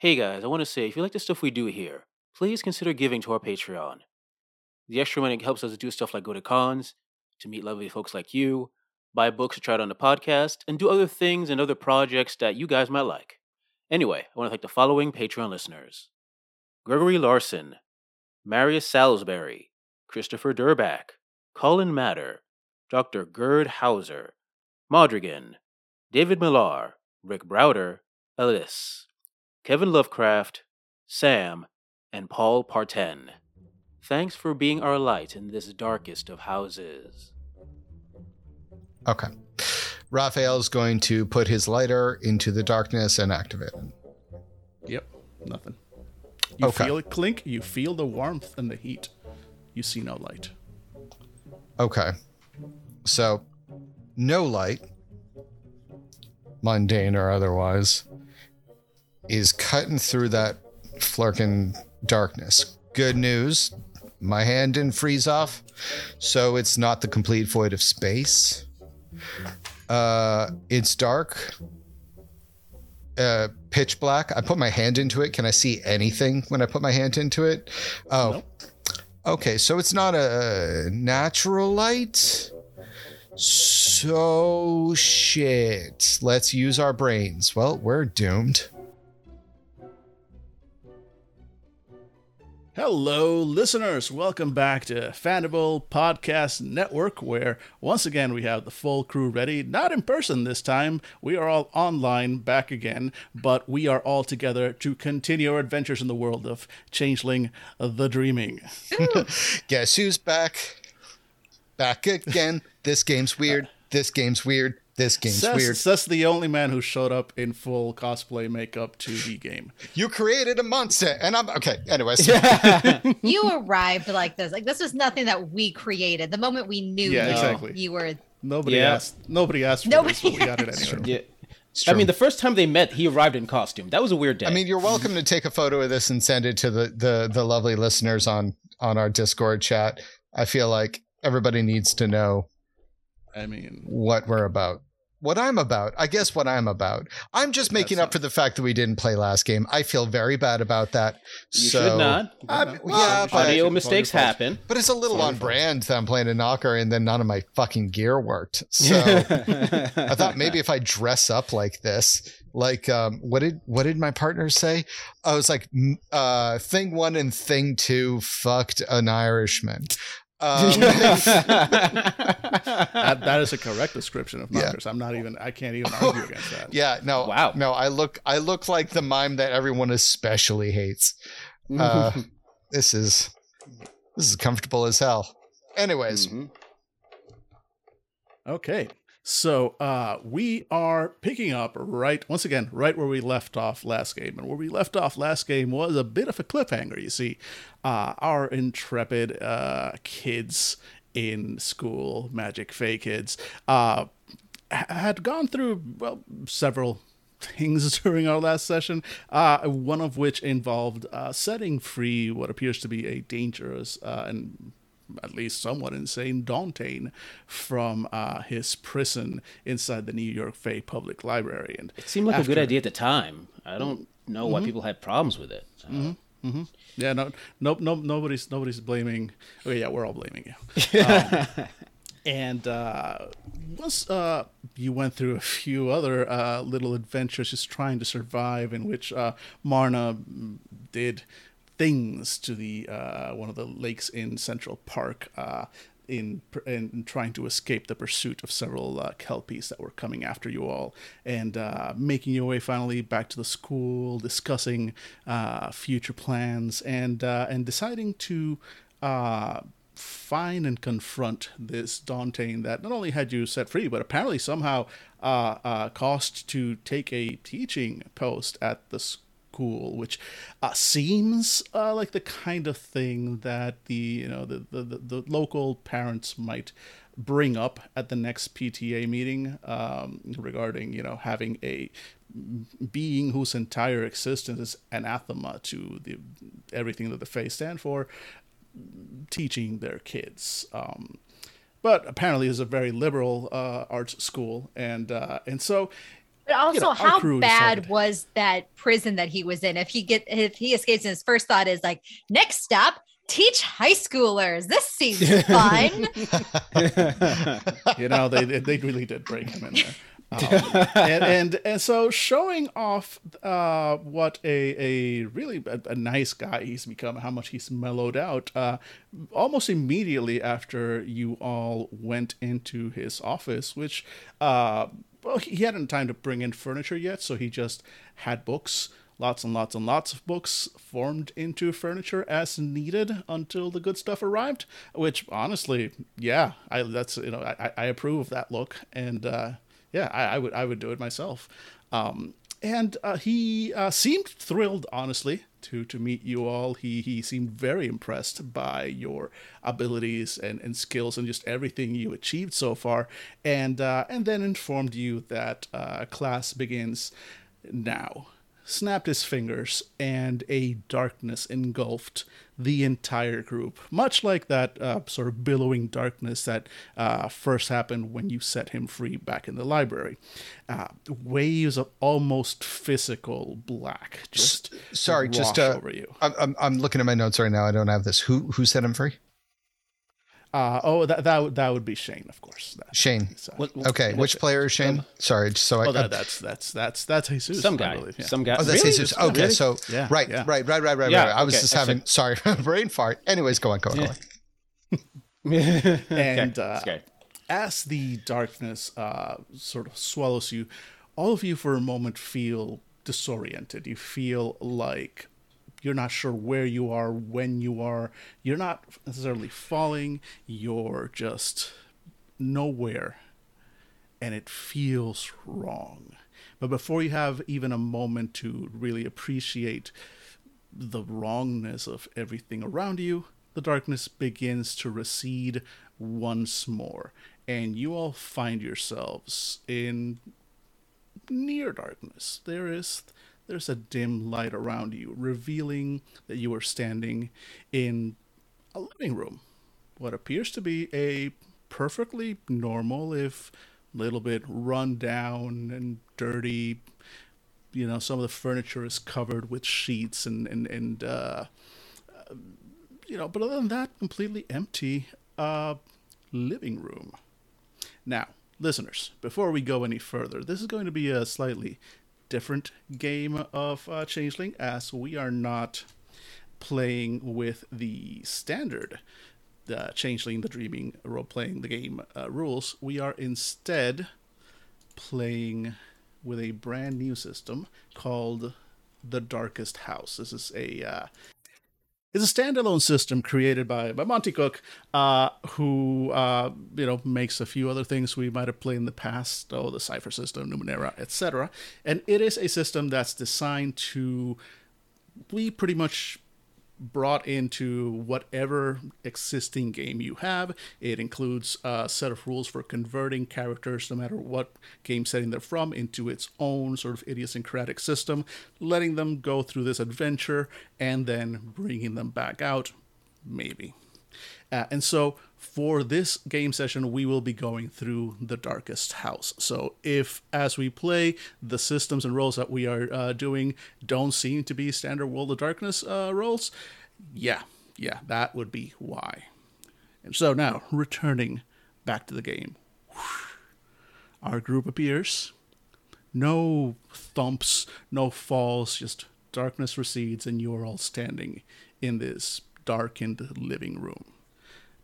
Hey guys, I want to say if you like the stuff we do here, please consider giving to our Patreon. The extra money helps us do stuff like go to cons, to meet lovely folks like you, buy books to try it on the podcast, and do other things and other projects that you guys might like. Anyway, I want to thank the following Patreon listeners Gregory Larson, Marius Salisbury, Christopher Durback, Colin Matter, Dr. Gerd Hauser, Modrigan, David Millar, Rick Browder, Ellis, Kevin Lovecraft, Sam, and Paul Parten. Thanks for being our light in this darkest of houses. Okay. Raphael's going to put his lighter into the darkness and activate it. Yep, nothing. You Okay. feel it clink, you feel the warmth and the heat. You see no light. Okay. So, no light, mundane or otherwise, is cutting through that flirking darkness. Good news my hand didn't freeze off, so it's not the complete void of space. Uh, it's dark, uh, pitch black. I put my hand into it. Can I see anything when I put my hand into it? Oh, Nope. Okay, so it's not a natural light. So shit. Let's use our brains. Well, we're doomed. Hello, listeners. Welcome back to Fandible Podcast Network, where once again we have the full crew ready. Not in person this time. We are all online back again, but we are all together to continue our adventures in the world of Changeling the Dreaming. Guess who's back? Back again. this game's weird. Uh, this game's weird. This game's Says, weird. says the only man who showed up in full cosplay makeup to the game. You created a monster, and I'm okay. Anyways, you arrived like this. Like this was nothing that we created. The moment we knew Yeah, you, exactly. you were Nobody Yeah. asked. Nobody asked for Nobody this, but we got it anyway. Yeah. I mean, the first time they met, he arrived in costume. That was a weird day. I mean, you're welcome to take a photo of this and send it to the the the lovely listeners on on our Discord chat. I feel like everybody needs to know I mean, what we're about. What I'm about. I guess what I'm about. I'm just making That's up for the fact that we didn't play last game. I feel very bad about that. you so, should not. I- No. yeah, You should- but, Audio mistakes happen. but it's a little on brand that I'm playing a knocker and then none of my fucking gear worked. So I thought maybe if I dress up like this, like um, what did what did my partner say? I was like, uh, thing one and thing two fucked an Irishman. Um, that, that is a correct description of Yeah. knockers. I'm not even. I can't even argue against that. yeah, no, Wow. no, I look I look like the mime that everyone especially hates. Uh, this is this is comfortable as hell. Anyways, Mhm. Okay. So uh, we are picking up right once again, right where we left off last game, and where we left off last game was a bit of a cliffhanger. You see, uh, our intrepid uh, kids in school, Magic Fey kids, uh, had gone through well several things during our last session. Uh, one of which involved uh, setting free what appears to be a dangerous uh, and at least somewhat insane Dauntain from uh, his prison inside the New York Fay Public Library. And It seemed like a good idea at the time. I don't know why people had problems with it. Uh, Yeah, no, nope, nope, nobody's nobody's blaming. Oh yeah, we're all blaming you. Um, and uh, once uh, you went through a few other uh, little adventures, just trying to survive, in which uh, Marna mm, did things to the uh, one of the lakes in Central Park. Uh, in, in trying to escape the pursuit of several uh, kelpies that were coming after you all, and uh, making your way finally back to the school, discussing uh, future plans, and uh, and deciding to uh, find and confront this Dauntain that not only had you set free, but apparently somehow uh, caused to take a teaching post at the school, which uh, seems uh, like the kind of thing that the you know the, the, the, local parents might bring up at the next PTA meeting um, regarding you know having a being whose entire existence is anathema to the everything that the faith stand for teaching their kids. Um, but apparently, it's a very liberal uh, arts school, and uh, and so But also, you know, how bad decided- was that prison that he was in? If he get if he escapes, and his first thought is like, next stop, teach high schoolers. This seems fun. you know they they really did break him in there um, and, and and so showing off uh what a a really a, a nice guy he's become how much he's mellowed out uh almost immediately after you all went into his office which uh well, he hadn't time to bring in furniture yet so he just had books lots and lots and lots of books formed into furniture as needed until the good stuff arrived which honestly yeah i that's you know i, I approve of that look and uh yeah i, I would i would do it myself. Um and uh, he uh, seemed thrilled, honestly, to to meet you all. He he seemed very impressed by your abilities and, and skills and just everything you achieved so far, and uh, and then informed you that uh, class begins now. Snapped his fingers, and a darkness engulfed the entire group, much like that uh, sort of billowing darkness that uh, first happened when you set him free back in the library. Uh, waves of almost physical black just Sorry, just uh, over you. I'm I'm looking at my notes right now. I don't have this. Who who set him free? Uh, oh, that that would that would be Shane, of course. That- Shane. so- What- Okay, which player is Shane? Sorry, just so I. oh, that, that's that's that's that's Jesus. Some I guy. believe, yeah. Some guy. Oh, that's Really? Jesus. Okay, Really? so Yeah, right, yeah. right, right, right, right, Yeah, right. I was okay, just I having sorry brain fart. Anyways, go on, go on, go on. And uh, Okay. as the darkness uh, sort of swallows you, all of you for a moment feel disoriented. You feel like you're not sure where you are, when you are. You're not necessarily falling, you're just nowhere. And it feels wrong. But before you have even a moment to really appreciate the wrongness of everything around you, the darkness begins to recede once more, and you all find yourselves in near darkness. There is there's a dim light around you, revealing that you are standing in a living room. What appears to be a perfectly normal, if little bit run down and dirty you know some of the furniture is covered with sheets and and and uh, uh, you know but other than that completely empty uh living room now listeners before we go any further this is going to be a slightly different game of uh, changeling as we are not playing with the standard uh, changeling the dreaming role playing the game uh, rules we are instead playing with a brand new system called the Darkest House. This is a uh, it's a standalone system created by, by Monte Cook, uh, who uh, you know makes a few other things we might have played in the past, oh the Cypher system, Numenera, etc. And it is a system that's designed to we pretty much brought into whatever existing game you have. It includes a set of rules for converting characters, no matter what game setting they're from, into its own sort of idiosyncratic system, letting them go through this adventure and then bringing them back out, maybe. Uh, and so for this game session, we will be going through the Darkest House. So if, as we play, the systems and roles that we are uh, doing don't seem to be standard World of Darkness uh, roles, yeah, yeah, that would be why. And so now, returning back to the game, our group appears. No thumps, no falls, just darkness recedes, and you're all standing in this darkened living room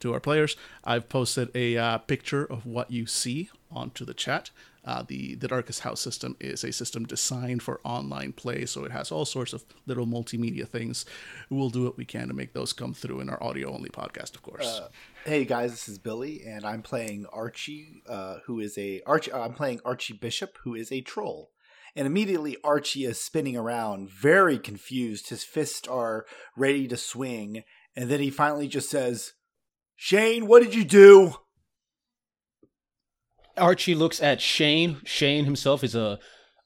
to our players. I've posted a uh, picture of what you see onto the chat. Uh, the the Darkest House system is a system designed for online play, so it has all sorts of little multimedia things. We'll do what we can to make those come through in our audio only podcast, of course. Hey guys, this is Billy, and I'm playing Archie, uh, who is a Archie. Uh, I'm playing Archie Bishop, who is a troll. And immediately, Archie is spinning around, very confused. His fists are ready to swing, and then he finally just says, "Shane, what did you do?" Archie looks at Shane. Shane himself is a,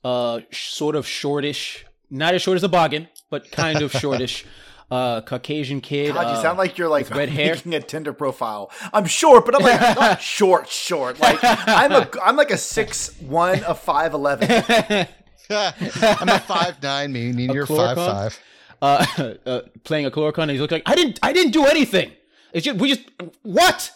uh sort of shortish, not as short as a boggan, but kind of shortish, uh, Caucasian kid. God, you uh, sound like you're like red hair. making a Tinder profile. I'm short, but I'm like not short, short. Like I'm a I'm like a six one, a five eleven. I'm a five nine, meaning you're clurichaun? five five. uh, uh, playing a clurichaun, and he's looking like I didn't, I didn't do anything. It's just we just what?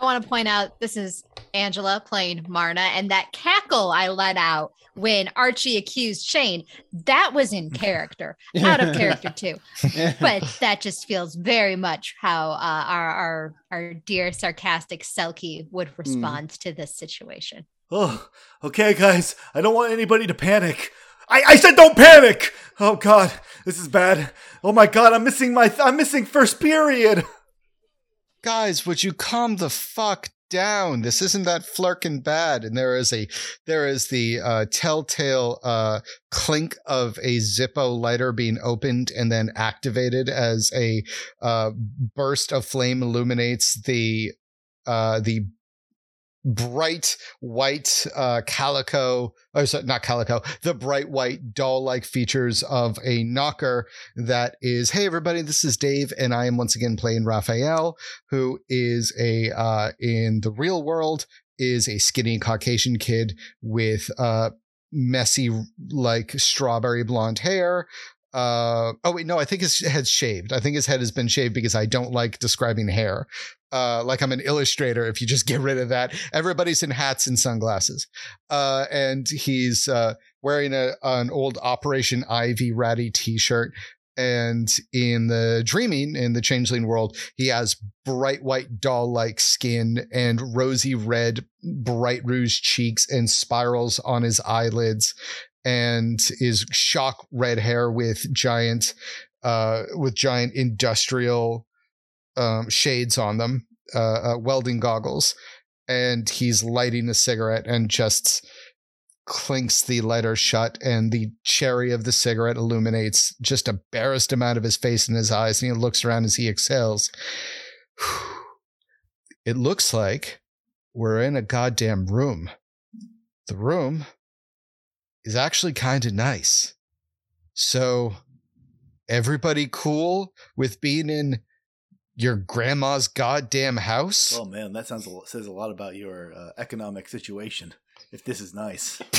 I want to point out this is Angela playing Marna, and that cackle I let out when Archie accused Shane, that was in character, out of character too. But that just feels very much how uh, our, our our dear sarcastic Selkie would respond to this situation. Oh, okay, guys. I don't want anybody to panic. I, I said don't panic. Oh God, this is bad. Oh my God, I'm missing my I'm missing first period. Guys, would you calm the fuck down? This isn't that flirkin' bad. And there is a there is the uh, telltale uh, clink of a Zippo lighter being opened and then activated as a uh, burst of flame illuminates the uh, the bright white uh, calico oh sorry, not calico the bright white doll like features of a knocker that is hey everybody this is dave and i am once again playing raphael who is a uh, in the real world is a skinny caucasian kid with uh messy like strawberry blonde hair uh oh wait no i think his head's shaved i think his head has been shaved because i don't like describing hair uh, like I'm an illustrator. If you just get rid of that, everybody's in hats and sunglasses. Uh, and he's uh, wearing a, an old Operation Ivy ratty T-shirt. And in the dreaming, in the changeling world, he has bright white doll-like skin and rosy red, bright rouge cheeks and spirals on his eyelids, and is shock red hair with giant, uh, with giant industrial um, shades on them, uh, uh, welding goggles, and he's lighting a cigarette and just clinks the lighter shut, and the cherry of the cigarette illuminates just a barest amount of his face and his eyes, and he looks around as he exhales. It looks like we're in a goddamn room. The room is actually kind of nice. So, everybody cool with being in your grandma's goddamn house? Oh man, that sounds a, says a lot about your uh, economic situation. If this is nice,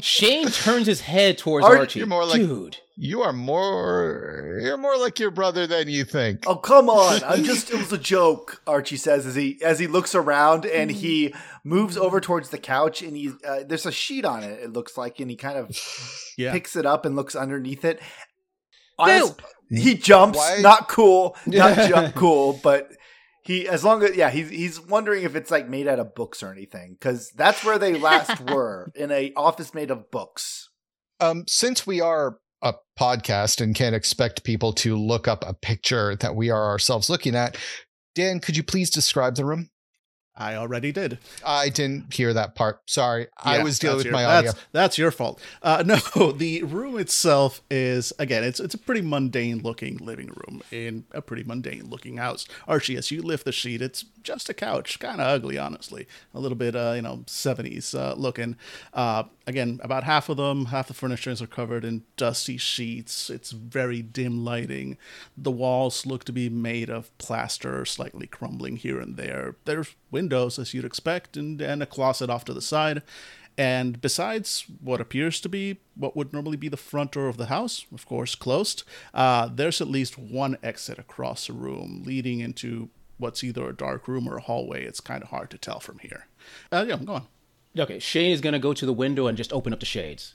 Shane turns his head towards Art, Archie. you're more like- Dude, you are more you're more like your brother than you think. oh come on! I'm just it was a joke. Archie says as he as he looks around and he moves over towards the couch and he uh, there's a sheet on it. It looks like, and he kind of Yeah. picks it up and looks underneath it. Honest- he jumps, Why- not cool, not jump cool, but he as long as yeah, he's he's wondering if it's like made out of books or anything because that's where they last were in a office made of books. Um since we are a podcast and can't expect people to look up a picture that we are ourselves looking at, Dan, could you please describe the room? I already did. I didn't hear that part. Sorry. I was dealing with your- my audio. That's, that's your fault. Uh, no, the room itself is again, it's it's a pretty mundane looking living room in a pretty mundane looking house. Archie, as you lift the sheet, it's just a couch, kind of ugly, honestly. A little bit, uh, you know, seventies uh, looking. Again, about half of them, half the furnitures are covered in dusty sheets. It's very dim lighting. The walls look to be made of plaster, slightly crumbling here and there. There's windows, as you'd expect, and, and a closet off to the side. And besides what appears to be what would normally be the front door of the house, of course, closed, uh, there's at least one exit across the room leading into what's either a dark room or a hallway. It's kind of hard to tell from here. Uh, yeah, go on. Okay, Shane is gonna go to the window and just open up the shades.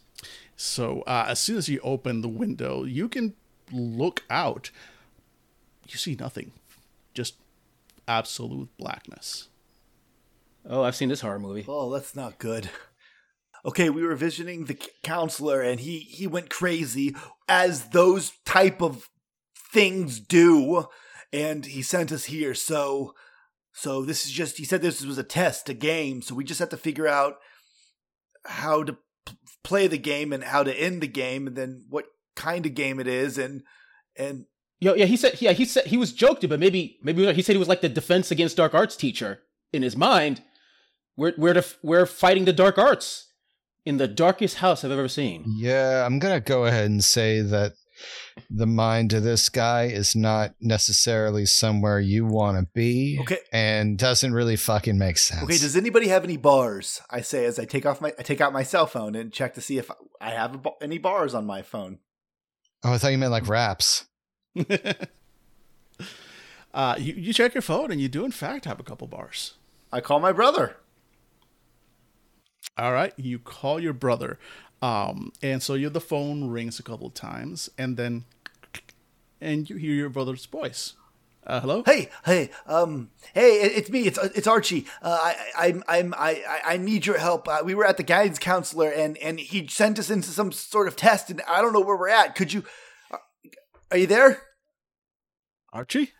So uh, as soon as you open the window, you can look out. You see nothing, just absolute blackness. Oh, I've seen this horror movie. Oh, that's not good. Okay, we were visiting the counselor and he he went crazy as those type of things do and he sent us here. So so this is just he said this was a test, a game, so we just have to figure out how to p- play the game and how to end the game and then what kind of game it is and and Yo, yeah, he said, yeah, he said he was joking, but maybe, maybe he said he was like the defense against dark arts teacher in his mind. We're we're def- we're fighting the dark arts. in the darkest house I've ever seen. Yeah, I'm gonna go ahead and say that the mind of this guy is not necessarily somewhere you want to be. Okay. And doesn't really fucking make sense. Okay, does anybody have any bars? I say as I take off my I take out my cell phone and check to see if I have a any bars on my phone. oh, I thought you meant like raps. uh, you, you check your phone and you do in fact have a couple bars. I call my brother. All right, you call your brother, um, and so you the phone rings a couple of times, and then and you hear your brother's voice. Uh, hello. Hey, hey, um, hey, it- it's me. It's it's Archie. Uh, I I'm I'm I I- I need your help. Uh, we were at the guidance counselor, and and he sent us into some sort of test, and I don't know where we're at. Could you? uh, Are you there? Archie.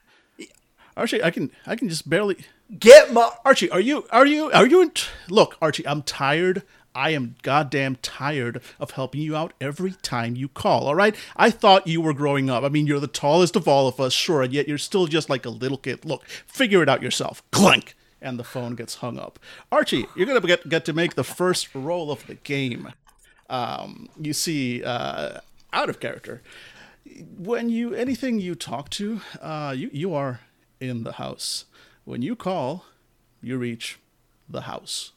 Archie, I can I can just barely. Get my. Archie, are you are you are you in t- Look, Archie, I'm tired. I am goddamn tired of helping you out every time you call, all right? I thought you were growing up. I mean, you're the tallest of all of us, sure, and yet you're still just like a little kid. Look, figure it out yourself. Clank! And the phone gets hung up. Archie, you're going to get, get to make the first roll of the game. Um, you see, uh, out of character. When you, anything you talk to, uh, you, you are in the house. When you call, you reach the house.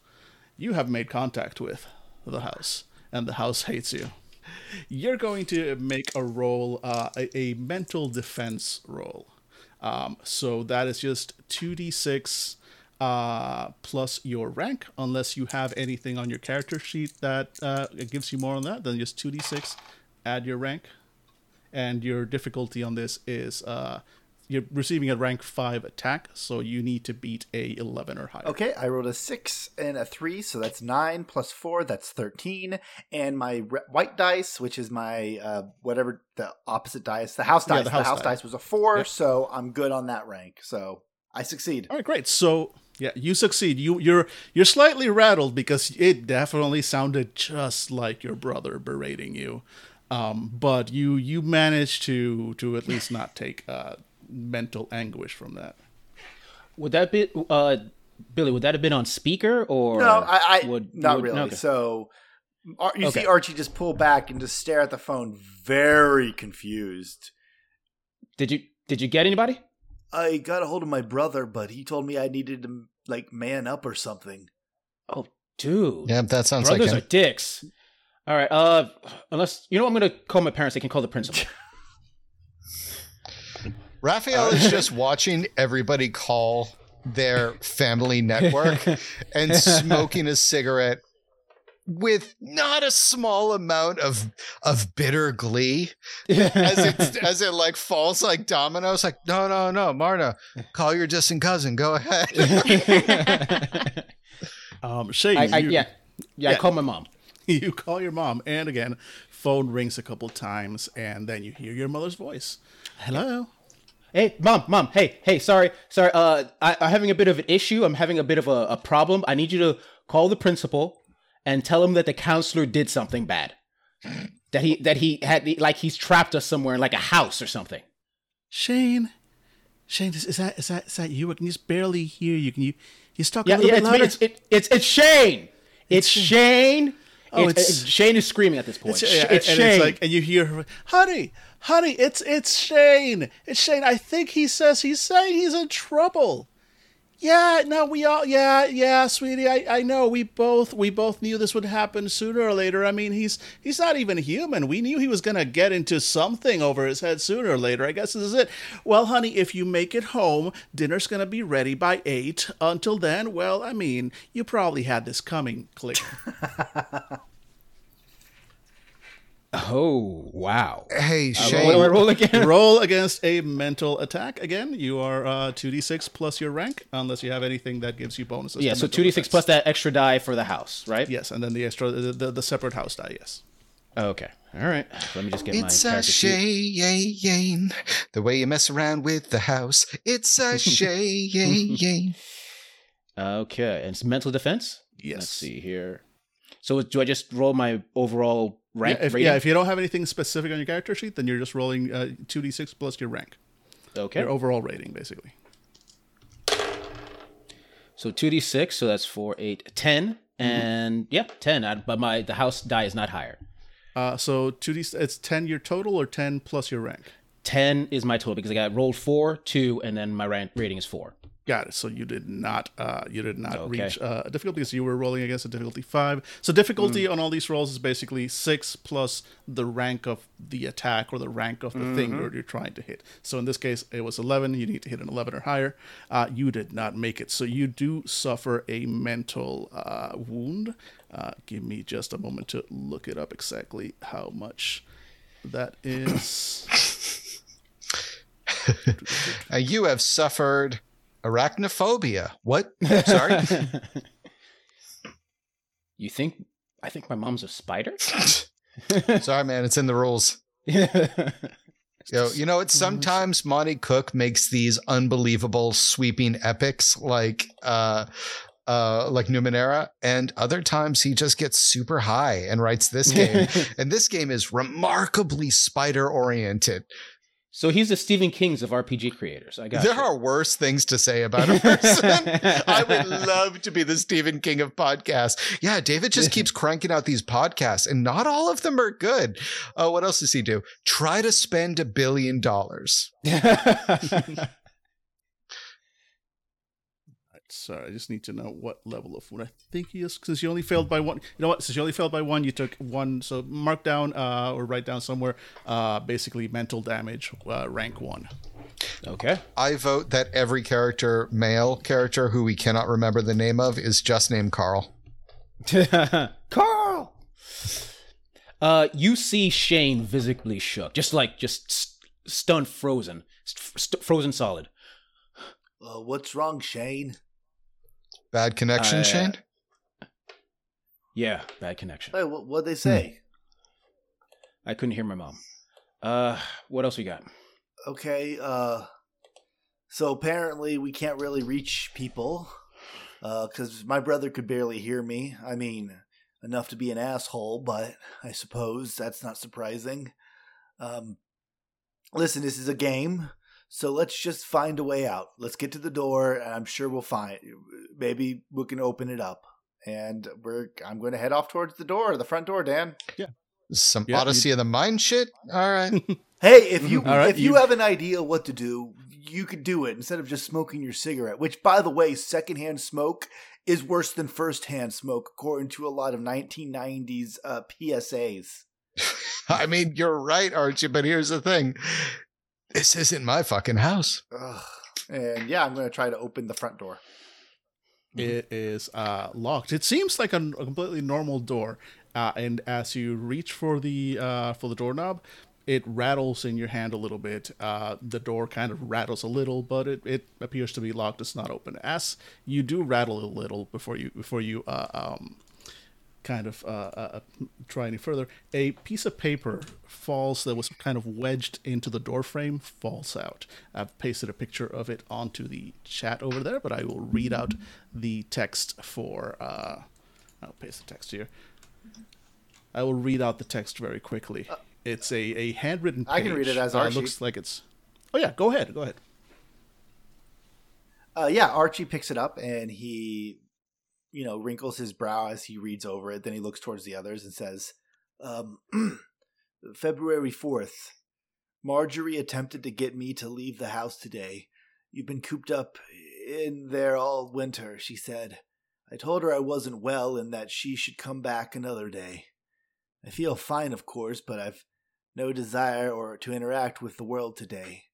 You have made contact with the house, and the house hates you. You're going to make a roll, uh, a, a mental defense roll. Um, so that is just 2d6 uh, plus your rank, unless you have anything on your character sheet that uh, gives you more on that, then just 2d6, add your rank. And your difficulty on this is uh, you're receiving a rank 5 attack, so you need to beat a 11 or higher. Okay, I rolled a six and a three, so that's nine plus four, that's thirteen. And my re- white dice, which is my uh, whatever the opposite dice, the house Yeah, dice. the the house house, dice was a four, Yep. so I'm good on that rank. So I succeed. All right, great. So yeah, you succeed. You you're you're slightly rattled because it definitely sounded just like your brother berating you, um, but you you managed to to at least not take uh, mental anguish from that. Would that be, uh, Billy? Would that have been on speaker or No, I, I would not would- really. okay. So Ar- you see Archie just pull back and just stare at the phone, very confused. Did you did you get anybody? I got a hold of my brother, but he told me I needed to like man up or something. Oh, dude. Yeah, that sounds like Brothers like are dicks. All right. Uh, unless you know, what, I'm gonna call my parents. They can call the principal. Raphael is just watching everybody call their family network and smoking a cigarette with not a small amount of of bitter glee as it as it like falls like dominoes like no no no Marna call your distant cousin go ahead Um, Shay, I, I, you, yeah, yeah. I Yeah. called my mom. you call your mom, and again, phone rings a couple times, and then you hear your mother's voice. Hello. Hey, mom, mom. Hey, hey. Sorry, sorry. Uh, I, I'm having a bit of an issue. I'm having a bit of a, a problem. I need you to call the principal and tell him that the counselor did something bad. That he that he had like he's trapped us somewhere in like a house or something. Shane, Shane, is, is that is that is that you? I can just barely hear you. Can you you talk Yeah, a little yeah. bit It's louder? It's it, it's it's Shane. It's, Shane. Oh, It's- it's- Shane is screaming at this point. It's, yeah, it's and Shane. it's like, and you hear her, honey, honey, it's it's Shane. It's Shane. I think he says he's saying he's in trouble. Yeah, no, we all, yeah, yeah, sweetie. I, I know. We both, we both knew this would happen sooner or later. I mean, he's, he's not even human. We knew he was gonna get into something over his head sooner or later. I guess this is it. Well, honey, if you make it home, dinner's gonna be ready by eight. Until then, well, I mean, you probably had this coming. Click. oh wow. hey Uh, Shane roll, roll again. Roll against a mental attack. Again, you are uh, 2d6 plus your rank, unless you have anything that gives you bonuses. Yeah. So two d six plus that extra die for the house, right? Yes, and then the extra, the, the, the separate house die, yes. Okay. All right. Let me just get it's my a character sheet. shame the way you mess around with the house it's a shame Okay, and it's mental defense. Yes. Let's see here. So do I just roll my overall rank Yeah if, yeah, if you don't have anything specific on your character sheet, then you're just rolling uh, 2d6 plus your rank, okay. your overall rating, basically. So two d six. So that's four, eight, ten, and yeah, ten. I, but my the house die is not higher. Uh, so two d it's ten your total or ten plus your rank. Ten is my total because I got rolled four, two, and then my rank rating is four. Got it. So you did not uh, you did not Okay. reach uh, difficulty because you were rolling against a difficulty five. So difficulty on all these rolls is basically six plus the rank of the attack or the rank of the thing you're, you're trying to hit. So in this case, it was eleven. You need to hit an eleven or higher. Uh, you did not make it. So you do suffer a mental uh, wound. Uh, give me just a moment to look it up exactly how much that is. Uh, you have suffered arachnophobia. What? Sorry. You think? I think my mom's a spider. Sorry, man. It's in the rules. Yo, you know what? Sometimes Monte Cook makes these unbelievable sweeping epics like uh uh like Numenera, and other times he just gets super high and writes this game. and this game is remarkably spider oriented. So he's the Stephen King's of RPG creators. I got There you. are worse things to say about a person. I would love to be the Stephen King of podcasts. Yeah, David just keeps cranking out these podcasts, and not all of them are good. Oh, what else does he do? Try to spend a billion dollars. Sorry, I just need to know what level of wound I think he is. Since you only failed by one, you know what? Since you only failed by one, you took one. So mark down uh, or write down somewhere. Uh, basically, mental damage, uh, rank one. okay. I vote that every character, male character who we cannot remember the name of, is just named Carl. Carl. Uh, you see Shane visibly shook, just like just st- stunned, frozen, st- st- frozen solid. Uh, what's wrong, Shane? Bad connection, Uh, Shane? Yeah, bad connection. Hey, what what'd they say? I couldn't hear my mom. Uh, what else we got? Okay, uh, so apparently we can't really reach people, uh, because my brother could barely hear me. I mean, enough to be an asshole, but I suppose that's not surprising. Um, listen, this is a game, so let's just find a way out. Let's get to the door, and I'm sure we'll find. Maybe we can open it up, and we're. I'm going to head off towards the door, the front door, Dan. Yeah. Some yeah, Odyssey of the Mind shit? All right. Hey, if you All right, if you, you- have an idea what to do, you could do it instead of just smoking your cigarette. Which, by the way, secondhand smoke is worse than firsthand smoke, according to a lot of 1990s uh, PSAs. I mean, you're right, Archie, but here's the thing. This isn't my fucking house. Ugh. And yeah, I'm going to try to open the front door. It is uh, locked. It seems like a, a completely normal door, uh, and as you reach for the uh, for the doorknob, it rattles in your hand a little bit. Uh, the door kind of rattles a little, but it, it appears to be locked. It's not open. As you do rattle a little before you before you uh, um, kind of uh, uh, try any further, a piece of paper falls that was kind of wedged into the door frame, falls out. I've pasted a picture of it onto the chat over there, but I will read out the text for. Uh, I'll paste the text here. I will read out the text very quickly. It's a, a handwritten page. I can read it as Uh, Archie. looks like it's. Oh yeah, go ahead, go ahead. Uh, yeah, Archie picks it up and he, you know, wrinkles his brow as he reads over it. Then he looks towards the others and says, um, February 4th, Marjorie attempted to get me to leave the house today. You've been cooped up in there all winter, she said. I told her I wasn't well and that she should come back another day. I feel fine, of course, but I've no desire or to interact with the world today.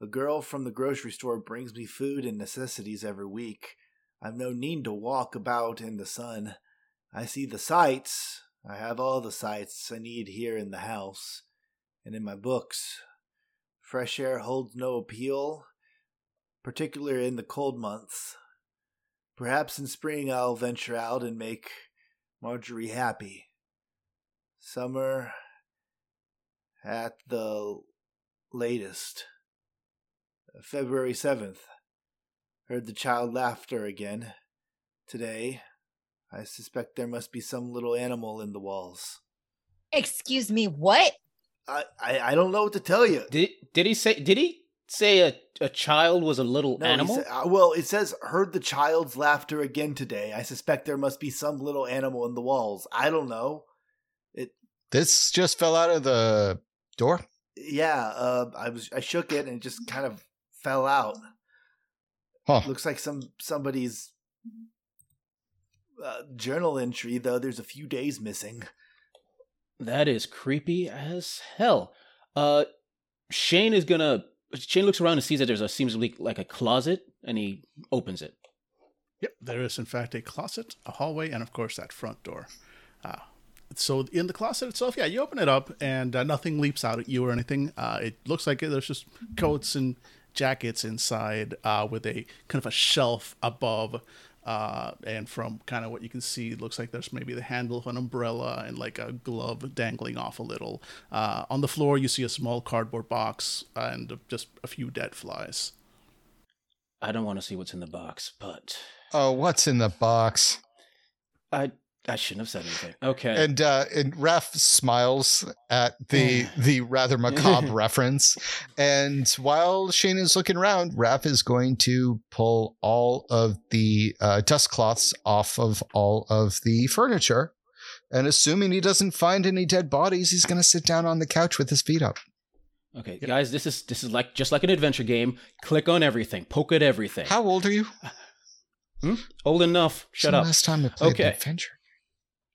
The girl from the grocery store brings me food and necessities every week. I've no need to walk about in the sun. I see the sights. I have all the sights I need here in the house and in my books. Fresh air holds no appeal, particularly in the cold months. Perhaps in spring I'll venture out and make Marjorie happy. Summer at the latest. February 7th. Heard the child laughter again. Today, I suspect there must be some little animal in the walls. Excuse me, what? I, I, I don't know what to tell you. Did did he say? Did he say a, a child was a little No, animal? sa- uh, well, it says heard the child's laughter again today. I suspect there must be some little animal in the walls. I don't know. It. This just fell out of the door. Yeah, uh, I was I shook it and it just kind of fell out. Huh. Looks like some somebody's uh, journal entry, though. There's a few days missing. That is creepy as hell. Uh, Shane is gonna. Shane looks around and sees that there's a seems to be like a closet, and he opens it. Yep, there is in fact a closet, a hallway, and of course that front door. Uh, so in the closet itself, yeah, you open it up and uh, nothing leaps out at you or anything. Uh, it looks like there's just coats and jackets inside uh, with a kind of a shelf above. Uh, and from kind of what you can see, it looks like there's maybe the handle of an umbrella and like a glove dangling off a little. Uh, on the floor, you see a small cardboard box and just a few dead flies. I don't want to see what's in the box, but Oh, what's in the box? I I shouldn't have said anything. Okay. And uh, and Raf smiles at the the rather macabre reference. And while Shane is looking around, Raf is going to pull all of the uh, dust cloths off of all of the furniture. And assuming he doesn't find any dead bodies, he's going to sit down on the couch with his feet up. okay, guys, this is this is like just like an adventure game. Click on everything, poke at everything. How old are you? old enough? Shut When's up. Last time I played Okay. an adventure.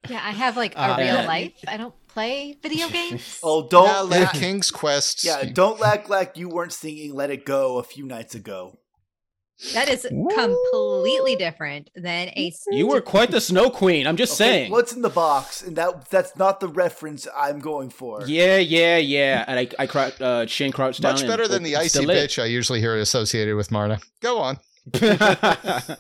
Yeah, I have like a Uh, real yeah. life. I don't play video games. Oh, don't yeah, like act- King's Quest. yeah, don't act like you weren't singing "Let It Go" a few nights ago. That is completely different than a. You were quite the snow queen. I'm just Okay, saying. what's in the box, and that that's not the reference I'm going for. Yeah, yeah, yeah. And I, I crouched, uh, Shane crouched down. Much and better than the opens icy bitch I usually hear associated with Marna. Go on.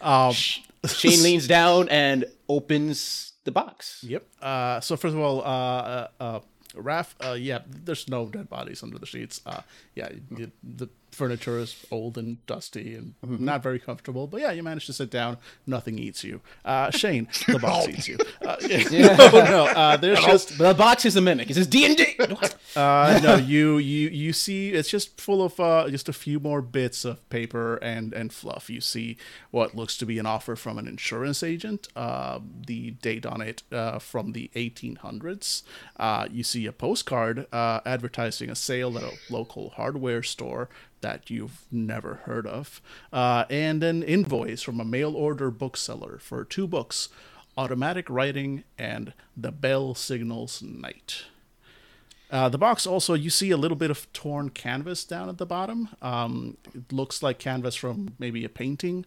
Um, Shane leans down and opens the box. Yep. Uh, so first of all, uh, uh, uh, Raph, uh, yeah, there's no dead bodies under the sheets. Uh, yeah, you, the furniture is old and dusty and not very comfortable. But yeah, you manage to sit down. Nothing eats you. Uh, Shane, the box eats you. Uh, no, no. Uh, there's just The box is a mimic. It says D and D. uh, no, you you you see, it's just full of uh, just a few more bits of paper and and fluff. You see what looks to be an offer from an insurance agent. Uh, the date on it uh, from the 1800s. Uh, you see a postcard uh, advertising a sale at a local hardware store that you've never heard of, uh, and an invoice from a mail order bookseller for two books. Automatic Writing and The Bell Signals Night. Uh, the box also, you see a little bit of torn canvas down at the bottom. Um, it looks like canvas from maybe a painting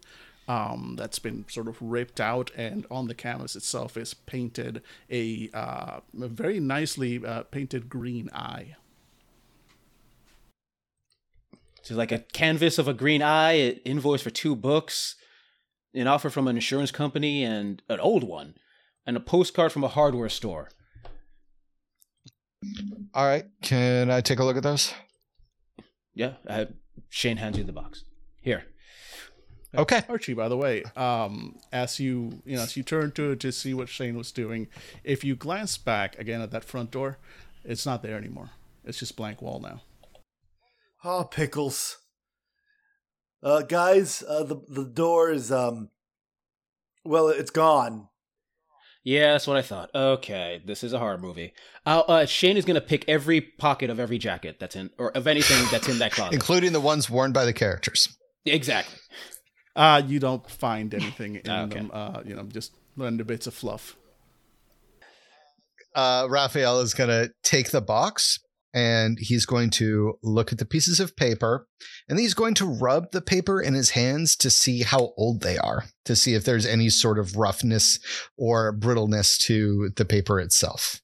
um, that's been sort of ripped out, and on the canvas itself is painted a, uh, a very nicely uh, painted green eye. So like a canvas of a green eye, an invoice for two books, an offer from an insurance company and an old one, and a postcard from a hardware store. All right. Can I take a look at those? Yeah, uh, Shane hands you the box. Here. Okay. Archie, by the way, um, as you you know as you turn to to see what Shane was doing, if you glance back again at that front door, it's not there anymore. It's just blank wall now. Oh, pickles. Uh, guys, uh, the the door is um. Well, it's gone. Yeah, that's what I thought. Okay, this is a horror movie. Uh, uh, Shane is gonna pick every pocket of every jacket that's in, or of anything that's in that closet. Including the ones worn by the characters. exactly. Uh, you don't find anything in Ah, okay. them. Uh, you know, just random bits of fluff. Uh, Raphael is going to take the box and he's going to look at the pieces of paper and he's going to rub the paper in his hands to see how old they are, to see if there's any sort of roughness or brittleness to the paper itself.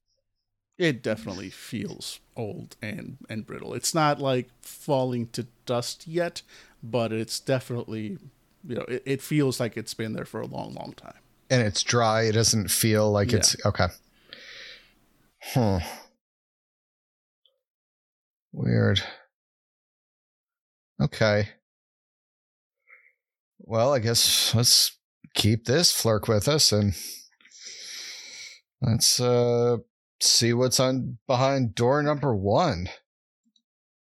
It definitely feels old and and brittle. It's not like falling to dust yet, but it's definitely you know it, it feels like it's been there for a long, long time. And it's dry. It doesn't feel like it's okay. Huh. Weird. Okay. Well, I guess let's keep this flirk with us and let's uh see what's on behind door number one.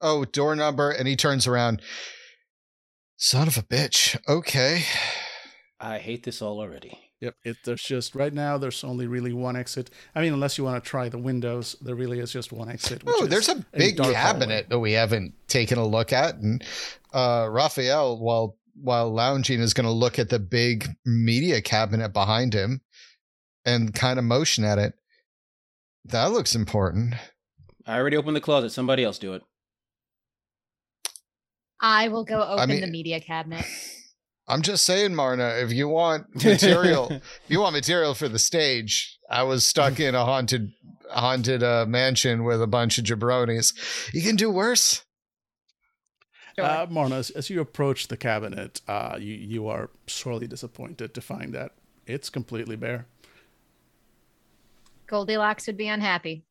oh, door number. And he turns around. Son of a bitch. Okay. I hate this all already. Yep. It, there's just right now. There's only really one exit. I mean, unless you want to try the windows, there really is just one exit. Oh, there's a big dark cabinet hallway. that we haven't taken a look at. And uh, Raphael, while while lounging, is going to look at the big media cabinet behind him and kind of motion at it. That looks important. I already opened the closet. Somebody else do it. I will go open mean- the media cabinet. I'm just saying, Marna, if you want material, you want material for the stage, I was stuck in a haunted haunted uh, mansion with a bunch of jabronis. You can do worse. Uh, Marna, as, as you approach the cabinet, uh, you you are sorely disappointed to find that it's completely bare. Goldilocks would be unhappy.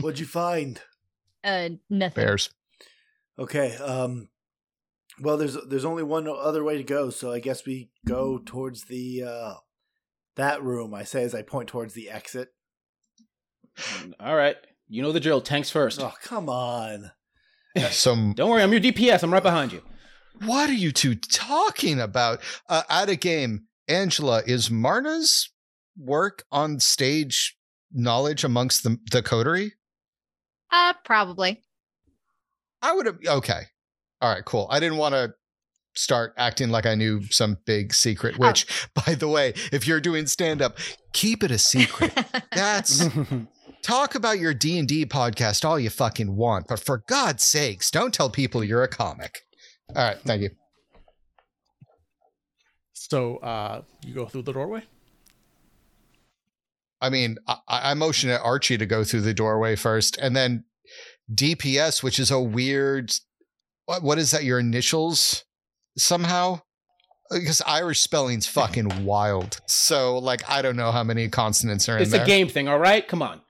What'd you find? Uh, nothing. Bears. Okay. Um. Well, there's there's only one other way to go, so I guess we go towards the uh that room. I say as I point towards the exit. All right. You know the drill. Tanks first. Oh, come on. So Don't worry. I'm your DPS. I'm right behind you. What are you two talking about? Uh, out of game, Angela, is Marna's work on stage knowledge amongst the, the coterie? Uh, probably. I would have. Okay. All right, cool. I didn't want to start acting like I knew some big secret, which, by the way, if you're doing stand up, keep it a secret. That's talk about your D&D podcast all you fucking want, but for God's sakes, don't tell people you're a comic. All right, thank you. So uh, you go through the doorway. I mean, I, I motion at Archie to go through the doorway first, and then DPS, which is a weird. What, what is that? Your initials somehow? Because Irish spelling's fucking wild. So, like, I don't know how many consonants are in It's there. It's a game thing. All right. Come on.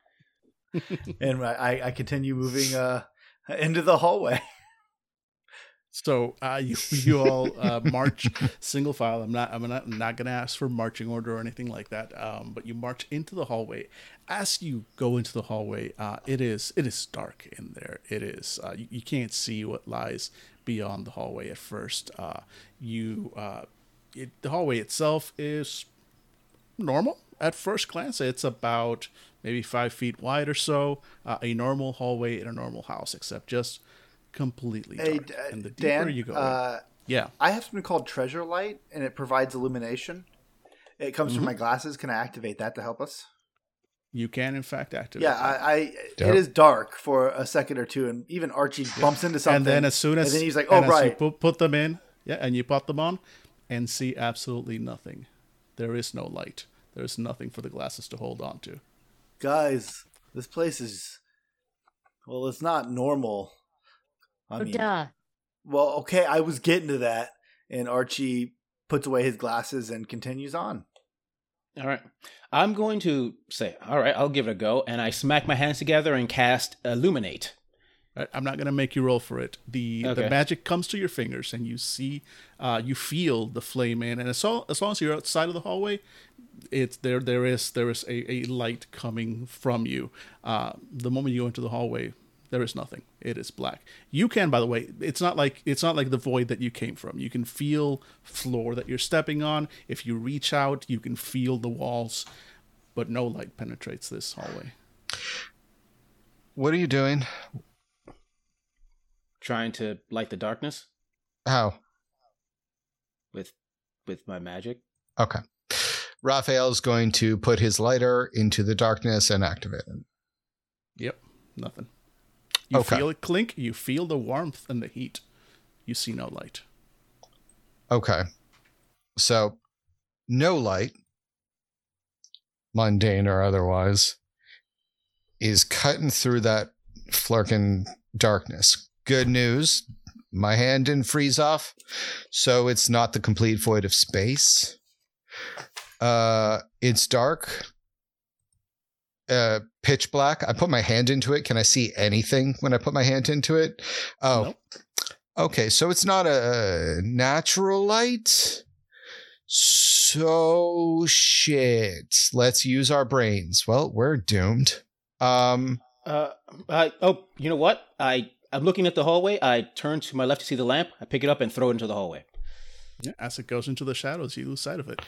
And I, I continue moving uh into the hallway. So uh, you you all uh, march single file. I'm not I'm not I'm not gonna ask for marching order or anything like that. Um, but you march into the hallway. As you go into the hallway, uh, it is it is dark in there. It is uh, you, you can't see what lies beyond the hallway at first. Uh, you uh, it, the hallway itself is normal at first glance. It's about maybe five feet wide or so. Uh, a normal hallway in a normal house, except just completely dark. Hey, D- and the deeper Dan, you go, uh, yeah, I have something called Treasure Light, and it provides illumination. It comes Mm-hmm. from my glasses. Can I activate that to help us? you can in fact activate. Yeah, that. I, I Dope. it is dark for a second or two, and even Archie bumps into something. and then as soon as and then he's like, "Oh and you right, put, put them in, yeah, and you put them on, and see absolutely nothing. There is no light. There is nothing for the glasses to hold on to. guys, this place is well, it's not normal." I oh, mean, duh. well, okay, I was getting to that, and Archie puts away his glasses and continues on. All right. I'm going to say, all right, I'll give it a go. And I smack my hands together and cast Illuminate. Right? I'm not gonna make you roll for it. The Okay. the magic comes to your fingers, and you see, uh, you feel the flame in, and as, all, as long as you're outside of the hallway, it's there. There is there is a, a light coming from you. Uh, the moment you go into the hallway, there is nothing. It is black. You can, by the way, it's not like it's not like the void that you came from. You can feel floor that you're stepping on. If you reach out, you can feel the walls, but no light penetrates this hallway. What are you doing? Trying to light the darkness How? with with my magic. Okay. Raphael's going to put his lighter into the darkness and activate it. Yep, nothing. You Okay. feel it clink. You feel the warmth and the heat. You see no light. Okay. So, no light, mundane or otherwise, is cutting through that flirking darkness. Good news. My hand didn't freeze off, so it's not the complete void of space. Uh, it's dark. Uh, pitch black. I put my hand into it. Can I see anything when I put my hand into it? Oh, Nope. Okay, so it's not a natural light. So shit. Let's use our brains. Well, we're doomed. Um Uh, I, oh, you know what? I I'm looking at the hallway. I turn to my left to see the lamp. I pick it up and throw it into the hallway. Yeah, as it goes into the shadows, you lose sight of it.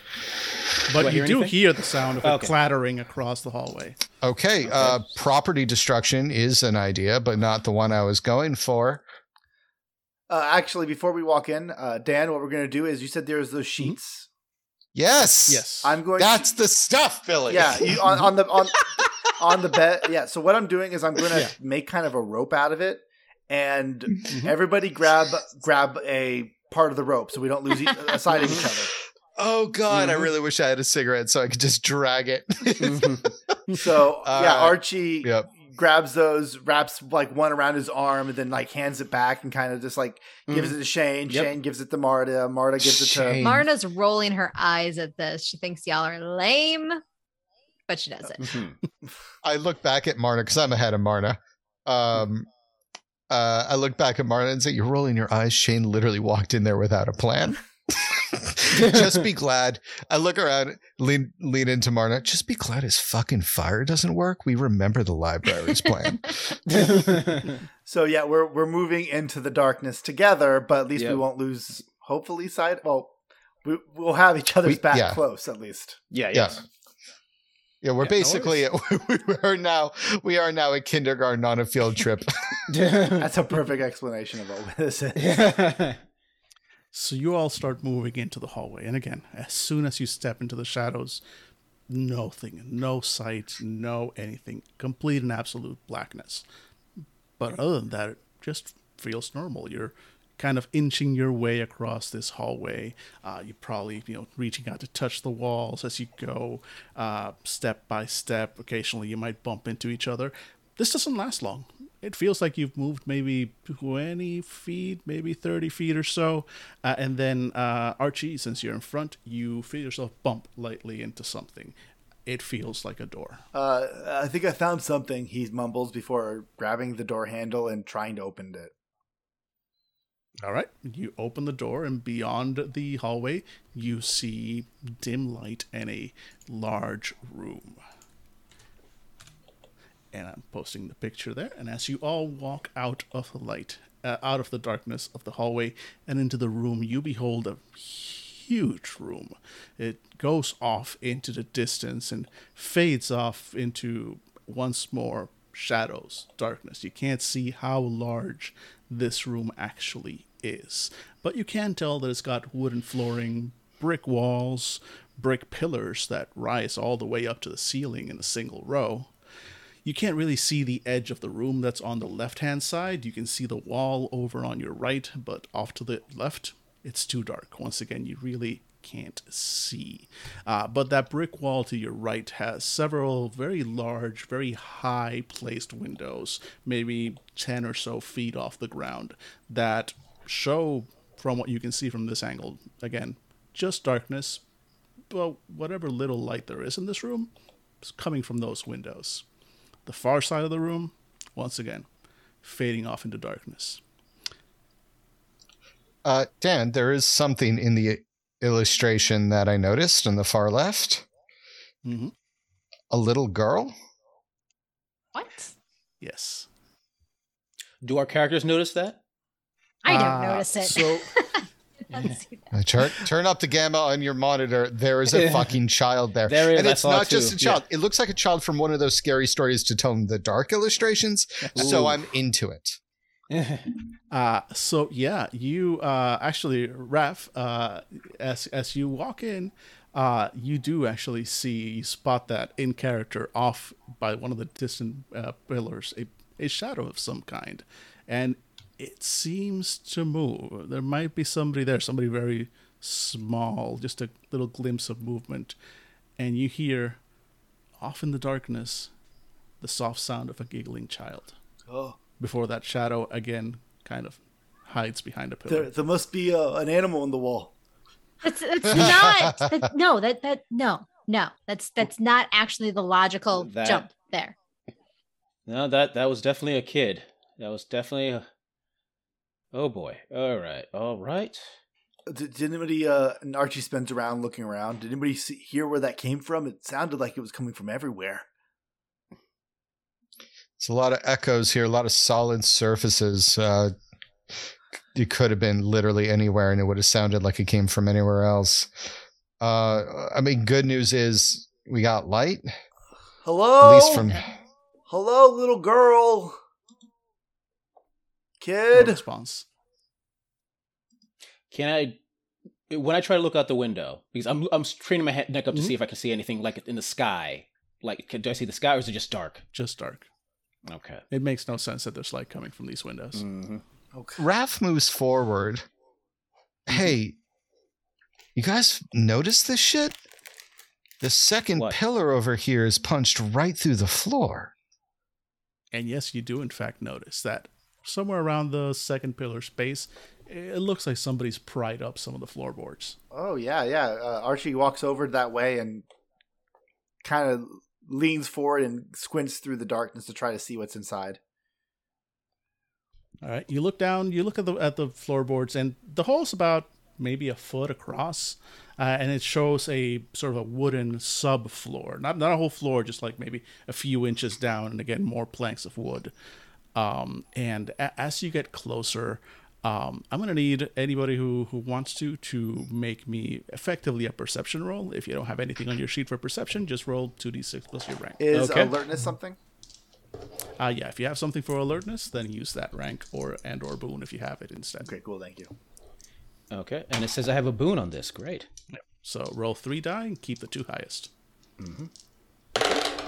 But I you hear do anything? hear the sound of it clattering across the hallway. Okay, uh, property destruction is an idea, but not the one I was going for. Uh, actually, before we walk in, uh, Dan, what we're going to do is you said there's those sheets. Yes. Yes. I'm going. That's to, the stuff, Billy. yeah you, on, on the on on the bed. Yeah. So what I'm doing is I'm going to Yeah. make kind of a rope out of it, and Mhm. everybody grab grab a part of the rope so we don't lose e- a side of each other. Oh God, I Mhm. really wish I had a cigarette so I could just drag it. So All yeah, right. Archie Yep. grabs those, wraps like one around his arm, and then like hands it back and kind of just like gives it to Shane. Yep. Shane gives it to Marta. Marta gives it to Shane. Marna's rolling her eyes at this. She thinks y'all are lame, but she does it. Mhm. I look back at Marna because I'm ahead of Marna. Um, uh, I look back at Marna and say, "You're rolling your eyes." Shane literally walked in there without a plan. just be glad. I look around, lean lean into Marna. Just be glad his fucking fire doesn't work. We remember the library's plan. So yeah, we're we're moving into the darkness together, but at least we won't lose hopefully sight. Well, we we'll have each other's We- back yeah. close at least. yeah. Yeah. Yes. Yeah, we're Yeah, no basically we are now we are now at kindergarten on a field trip. That's a perfect explanation of what this is. So you all start moving into the hallway. And again, as soon as you step into the shadows, nothing, no sight, no anything, complete and absolute blackness. But other than that, it just feels normal. You're kind of inching your way across this hallway. Uh, you probably, you know, reaching out to touch the walls as you go, uh, step by step. Occasionally, you might bump into each other. This doesn't last long. It feels like you've moved maybe 20 feet, maybe 30 feet or so. Uh, and then, uh, Archie, since you're in front, you feel yourself bump lightly into something. It feels like a door. Uh, I think I found something. He mumbles before grabbing the door handle and trying to open it. All right. You open the door, and beyond the hallway, you see dim light and a large room. And I'm posting the picture there. And as you all walk out of the light, uh, out of the darkness of the hallway, and into the room, you behold a huge room. It goes off into the distance and fades off into once more shadows, darkness. You can't see how large this room actually is, but you can tell that it's got wooden flooring, brick walls, brick pillars that rise all the way up to the ceiling in a single row. You can't really see the edge of the room that's on the left hand side. You can see the wall over on your right, but off to the left, it's too dark. Once again, you really can't see. Uh, but that brick wall to your right has several very large, very high placed windows, maybe 10 or so feet off the ground, that show, from what you can see from this angle, again, just darkness, but whatever little light there is in this room is coming from those windows. The far side of the room, once again, fading off into darkness. Uh, Dan, there is something in the illustration that I noticed on the far left. hmm A little girl. What? Yes. Do our characters notice that? I don't Uh, notice it. So, I don't see that. Uh, turn turn up the gamma on your monitor. There is a fucking child there, There is, and it's not just too. a child. It looks like a child from one of those scary stories to tell in the dark illustrations. So I'm into it. uh, so yeah, you uh, actually, Raph, uh, as as you walk in, uh, you do actually see you spot that in character off by one of the distant uh, pillars, a a shadow of some kind, and it seems to move. There might be somebody there, somebody very small, just a little glimpse of movement, and you hear off in the darkness the soft sound of a giggling child. Oh, before that shadow again kind of hides behind a pillar. there, there must be uh, an animal in the wall. That's, that's not. That, no, that that no no. That's that's not actually the logical That- jump there. no, that that was definitely a kid. That was definitely a. Oh boy! All right, all right. Did, did anybody? Uh, and Archie spins around, looking around. Did anybody see, hear where that came from? It sounded like it was coming from everywhere. It's a lot of echoes here, a lot of solid surfaces. Uh, it could have been literally anywhere, and it would have sounded like it came from anywhere else. Uh, I mean, good news is we got light, Hello? at least from. Hello, little girl. No Kid. response. Can I? When I try to look out the window, because I'm I'm training my head, neck up to Mhm. see if I can see anything like in the sky. Like, can, do I see the sky, or is it just dark? Just dark. Okay. It makes no sense that there's light coming from these windows. Mm-hmm. Okay. Raph moves forward. Hey, you guys notice this shit? The second What? pillar over here is punched right through the floor. And yes, you do in fact notice that somewhere around the second pillar space, it looks like somebody's pried up some of the floorboards. Oh yeah, yeah. Uh, Archie walks over that way and kind of leans forward and squints through the darkness to try to see what's inside. All right, you look down, you look at the at the floorboards, and the hole's about maybe a foot across, uh, and it shows a sort of a wooden subfloor, not not a whole floor, just like maybe a few inches down, and again more planks of wood. Um, and a- as you get closer, um, I'm gonna need anybody who who wants to to make me effectively a perception roll. If you don't have anything on your sheet for perception, just roll two d6 plus your rank. Is Okay. alertness something? Uh, yeah, if you have something for alertness, then use that rank or and or boon if you have it instead. Okay, cool. Thank you. Okay. And it says I have a boon on this. Great. So roll three die and keep the two highest.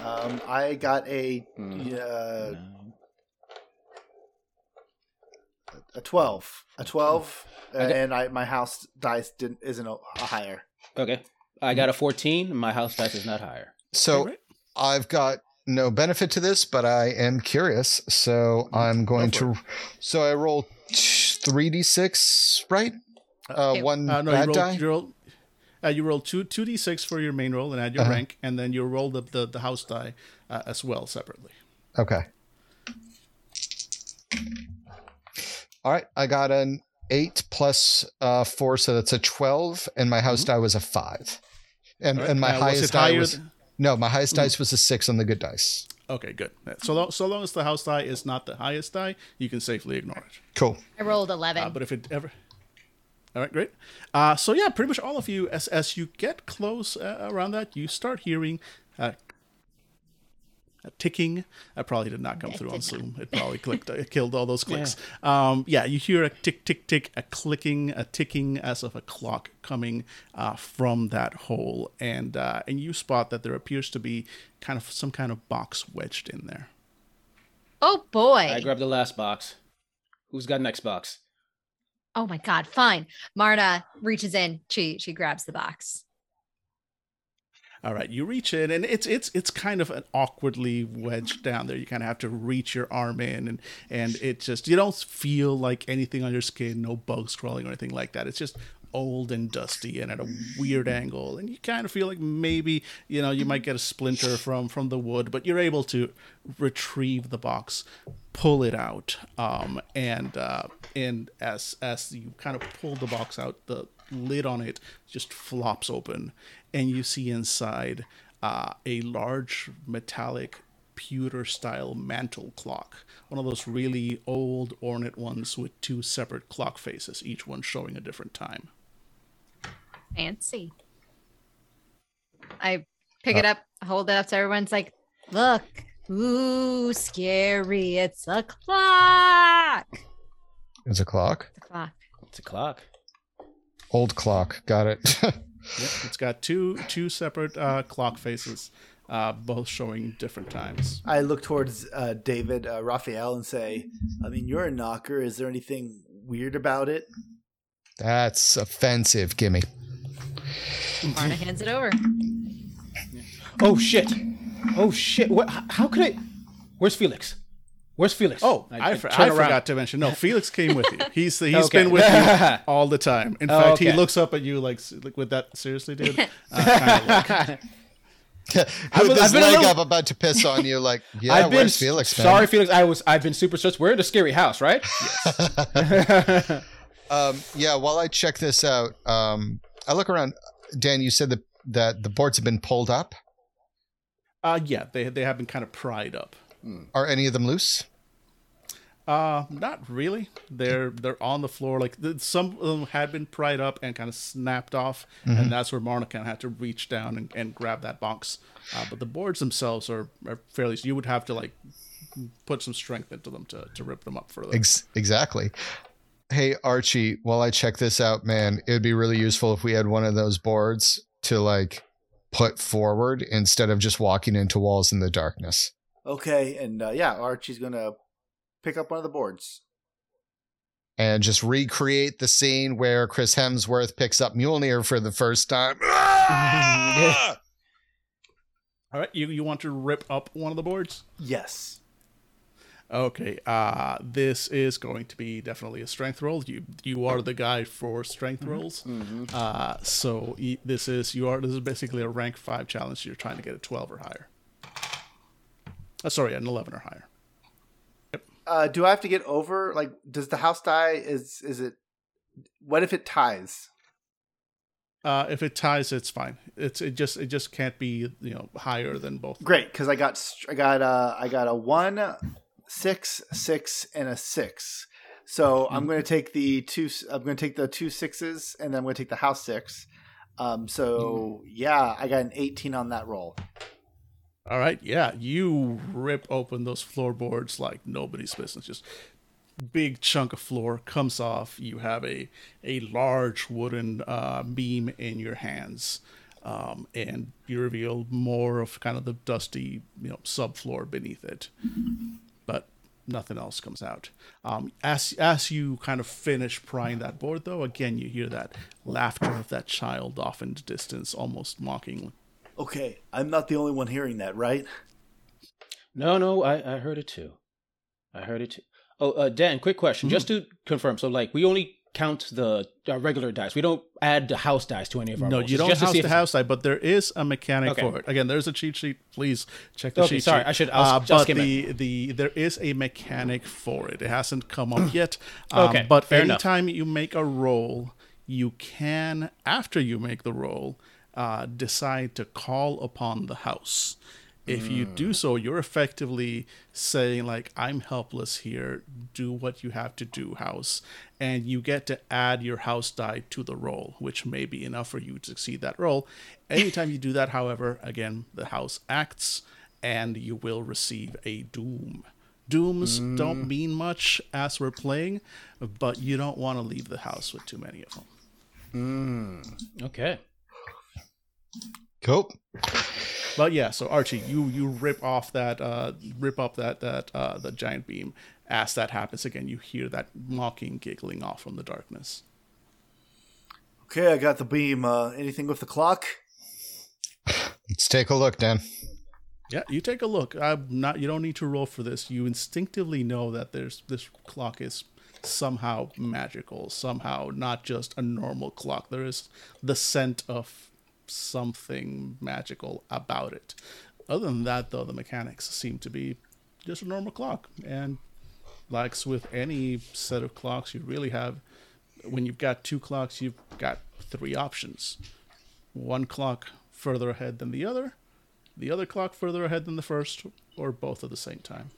Um, I got a Hmm. uh, a twelve, a twelve, and I my house dice didn't isn't a, a higher. Okay. I got a 14. My house dice is not higher. So Alright. I've got no benefit to this, but I am curious. So I'm going for to. So I roll three d six, right? Uh, Two. one Uh, no, you bad roll, die. you roll, uh, you roll two two d six for your main roll and add your Uh-huh. rank, and then you roll the the, the house die uh, as well separately. Okay. All right, I got an eight plus uh, four, so that's a twelve, and my house die was a five, and All right, and my uh, highest it die higher was th- no, my highest dice was a six on the good dice. Okay, good. So long, so long as the house die is not the highest die, you can safely ignore it. Cool. I rolled 11. Uh, but if it ever, all right, great. Uh, so yeah, pretty much all of you, as as you get close uh, around that, you start hearing uh, a ticking. I probably did not come It through on did not. Zoom. It probably clicked. It killed all those clicks. Um, yeah, you hear a tick, tick, tick, a clicking, a ticking as of a clock coming uh, from that hole, and uh, and you spot that there appears to be kind of some kind of box wedged in there. oh boy. I grabbed the last box. Who's got next box? oh my god, fine. Marna reaches in, she she grabs the box. All right, you reach in, and it's it's it's kind of an awkwardly wedged down there. You kind of have to reach your arm in, and and it just you don't feel like anything on your skin, no bugs crawling or anything like that. It's just old and dusty and at a weird angle, and you kind of feel like maybe you know you might get a splinter from from the wood, but you're able to retrieve the box, pull it out, um, and uh, and as as you kind of pull the box out, the lid on it just flops open, and you see inside uh, a large metallic pewter style mantle clock. One of those really old ornate ones with two separate clock faces, each one showing a different time. Fancy. I pick it up, hold it up so everyone's like, look, ooh, scary. It's a clock. It's a clock. It's a clock. It's a clock. Old clock. Got it. Yep, it's got two two separate uh, clock faces, uh, both showing different times. I look towards uh, David uh, Raphael and say, "I mean, you're a knocker. Is there anything weird about it?" That's offensive. Gimme. Marna hands it over. Oh shit! Oh shit! What? How could I? Where's Felix? Where's Felix? Oh, I, for- turn I forgot to mention. No, Felix came with you. He's he's Okay. been with you all the time. In Oh, fact, he looks up at you like, like with that seriously, dude. Uh, kinda like- With I've this been a leg little- up about to piss on you, like, yeah, I've been where's Felix, man? sorry, Felix. I was. I've been super stressed. We're in a scary house, right? Um, yeah, while I check this out, um, I look around. Dan, you said that, that the boards have been pulled up. uh, yeah, they they have been kind of pried up. Are any of them loose? Uh, not really. They're they're on the floor. Like the, some of them had been pried up and kind of snapped off, and that's where Marna kind of had to reach down and, and grab that box. Uh, but the boards themselves are, are fairly. You would have to like put some strength into them to, to rip them up further. Ex- exactly. Hey, Archie, while I check this out, man, it would be really useful if we had one of those boards to like put forward instead of just walking into walls in the darkness. Okay, and uh, yeah, Archie's gonna pick up one of the boards. And just recreate the scene where Chris Hemsworth picks up Mjolnir for the first time. All right, you you want to rip up one of the boards? Yes. Okay, uh this is going to be definitely a strength roll. You you are the guy for strength rolls. Uh so y- this is you are this is basically a rank 5 challenge. You're trying to get a 12 or higher. Uh, sorry, an 11 or higher. Uh, do I have to get over? Like, does the house die? Is is it? What if it ties? Uh if it ties it's fine. It's it just it just can't be, you know, higher than both. Great, because I got I got uh I got a one, six, six, and a six. So I'm going to take the two. I'm going to take the two sixes, and then I'm going to take the house six. Um. So yeah, I got an 18 on that roll. All right, yeah, you rip open those floorboards like nobody's business. Just big chunk of floor comes off. You have a a large wooden uh, beam in your hands, um, and you reveal more of kind of the dusty, you know, subfloor beneath it. But nothing else comes out. Um, as as you kind of finish prying that board, though, again you hear that laughter of that child off in the distance, almost mockingly. Okay, I'm not the only one hearing that, right? No, no, I, I heard it too. I heard it too. Oh, uh, Dan, quick question, just to confirm. So, like, we only count the uh, regular dice. We don't add the house dice to any of our No, rolls. you don't just to house see if house die, but there is a mechanic Okay. for it. Again, there's a cheat sheet. Please check the Okay, cheat sorry, sheet. Sorry, I should- I'll- Uh, I'll but skim it. the the there is a mechanic for it. It hasn't come up yet. Um, Okay, but fair enough. anytime you make a roll, you can after you make the roll, uh, decide to call upon the house. If you do hmm. so, you're effectively saying like, "I'm helpless here. Do what you have to do, house," and you get to add your house die to the roll, which may be enough for you to succeed that roll. Anytime you do that, however, again, the house acts, and you will receive a doom. Dooms don't hmm. mean much as we're playing, but you don't want to leave the house with too many of them. Hmm. Okay. Cool. But yeah, so Archie, you you rip off that uh rip up that that uh the giant beam. As that happens again, you hear that mocking giggling off from the darkness. Okay, I got the beam. Uh, anything with the clock? Let's take a look, Dan. Yeah, you take a look. I'm not. You don't need to roll for this. You instinctively know that there's this clock is somehow magical, somehow not just a normal clock. There is the scent of something magical about it. Other than that, though, the mechanics seem to be just a normal clock. And like with any set of clocks, you really have when you've got two clocks, you've got three options. One clock further ahead than the other, the other clock further ahead than the first, or both at the same time.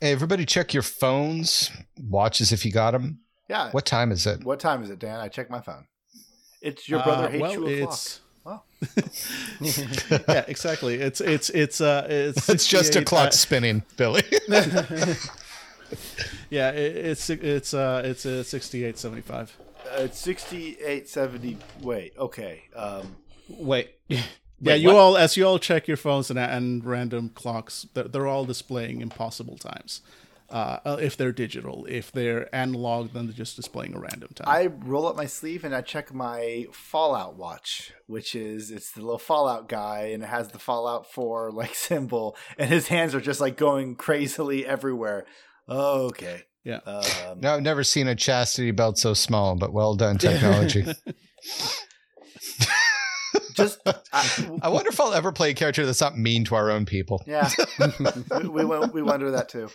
Hey, everybody, check your phones, watches if you got them. Yeah. What time is it? What time is it, Dan? I checked my phone. It's your brother Uh, hates well, you o'clock. it's Wow. yeah, exactly. It's it's it's uh it's It's just a clock uh, spinning, Billy. yeah, it, it's it's uh it's uh, sixty eight seventy five. Uh, it's sixty-eight seventy. Wait. Okay. Um, Wait. Yeah, you what? all as you all check your phones and and random clocks, they're, they're all displaying impossible times. Uh, uh, if they're digital, if they're analog, then they're just displaying a random time. I roll up my sleeve and I check my Fallout watch, which is it's the little Fallout guy, and it has the Fallout Four like symbol, and his hands are just like going crazily everywhere. Okay. yeah. Um, no, I've never seen a chastity belt so small, but well done, technology. just I, I wonder if I'll ever play a character that's not mean to our own people. yeah, we, we we wonder that too.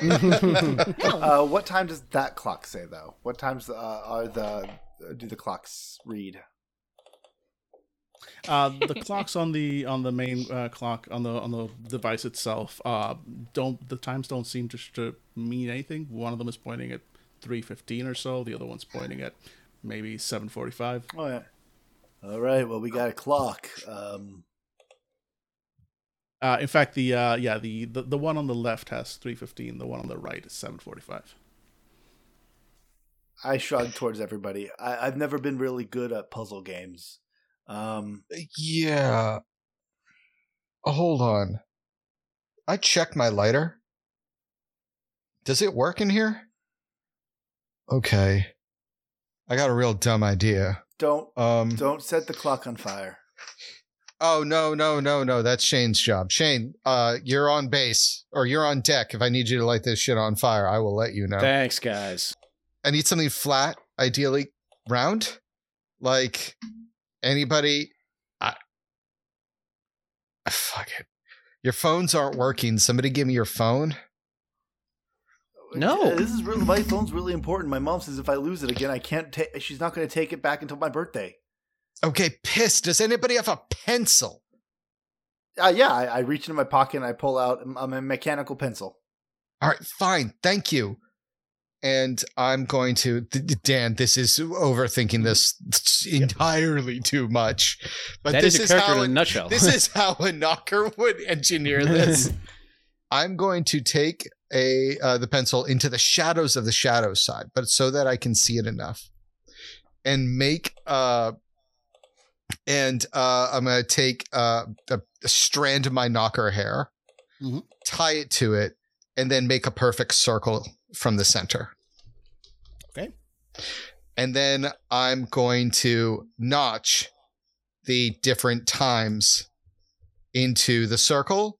Uh, what time does that clock say though? What times uh, are the do the clocks read? Uh, the clocks on the on the main uh, clock on the on the device itself uh, don't the times don't seem to, to mean anything. One of them is pointing at three fifteen or so. The other one's pointing at maybe seven forty five. Oh yeah. All right. Well, we got a clock. Um, Uh, in fact, the uh, yeah the, the the one on the left has three fifteen. The one on the right is seven forty five. I shrug towards everybody. I, I've never been really good at puzzle games. Um, Yeah. Oh, hold on. I checked my lighter. Does it work in here? Okay. I got a real dumb idea. don't Um don't set the clock on fire. Oh no, no, no, no. That's Shane's job. Shane, uh you're on base or you're on deck. If I need you to light this shit on fire, I will let you know. Thanks, guys. I need something flat, ideally round. Like anybody I fuck it. Your phones aren't working. Somebody give me your phone. No. Uh, this is really my phone's really important. My mom says if I lose it again, I can't take. She's not going to take it back until my birthday. Okay, piss. Does anybody have a pencil? Uh, yeah, I, I reach into my pocket and I pull out a, a mechanical pencil. All right, fine. Thank you. And I'm going to, D- D- Dan, this is overthinking this entirely too much. But That this is is, how in a a, nutshell. this is how a knocker would engineer this. I'm going to take a uh, the pencil into the shadows of the shadow side, but so that I can see it enough, and make uh, and uh, I'm going to take uh, a, a strand of my knocker hair, Mhm. tie it to it, and then make a perfect circle from the center. Okay. And then I'm going to notch the different times into the circle.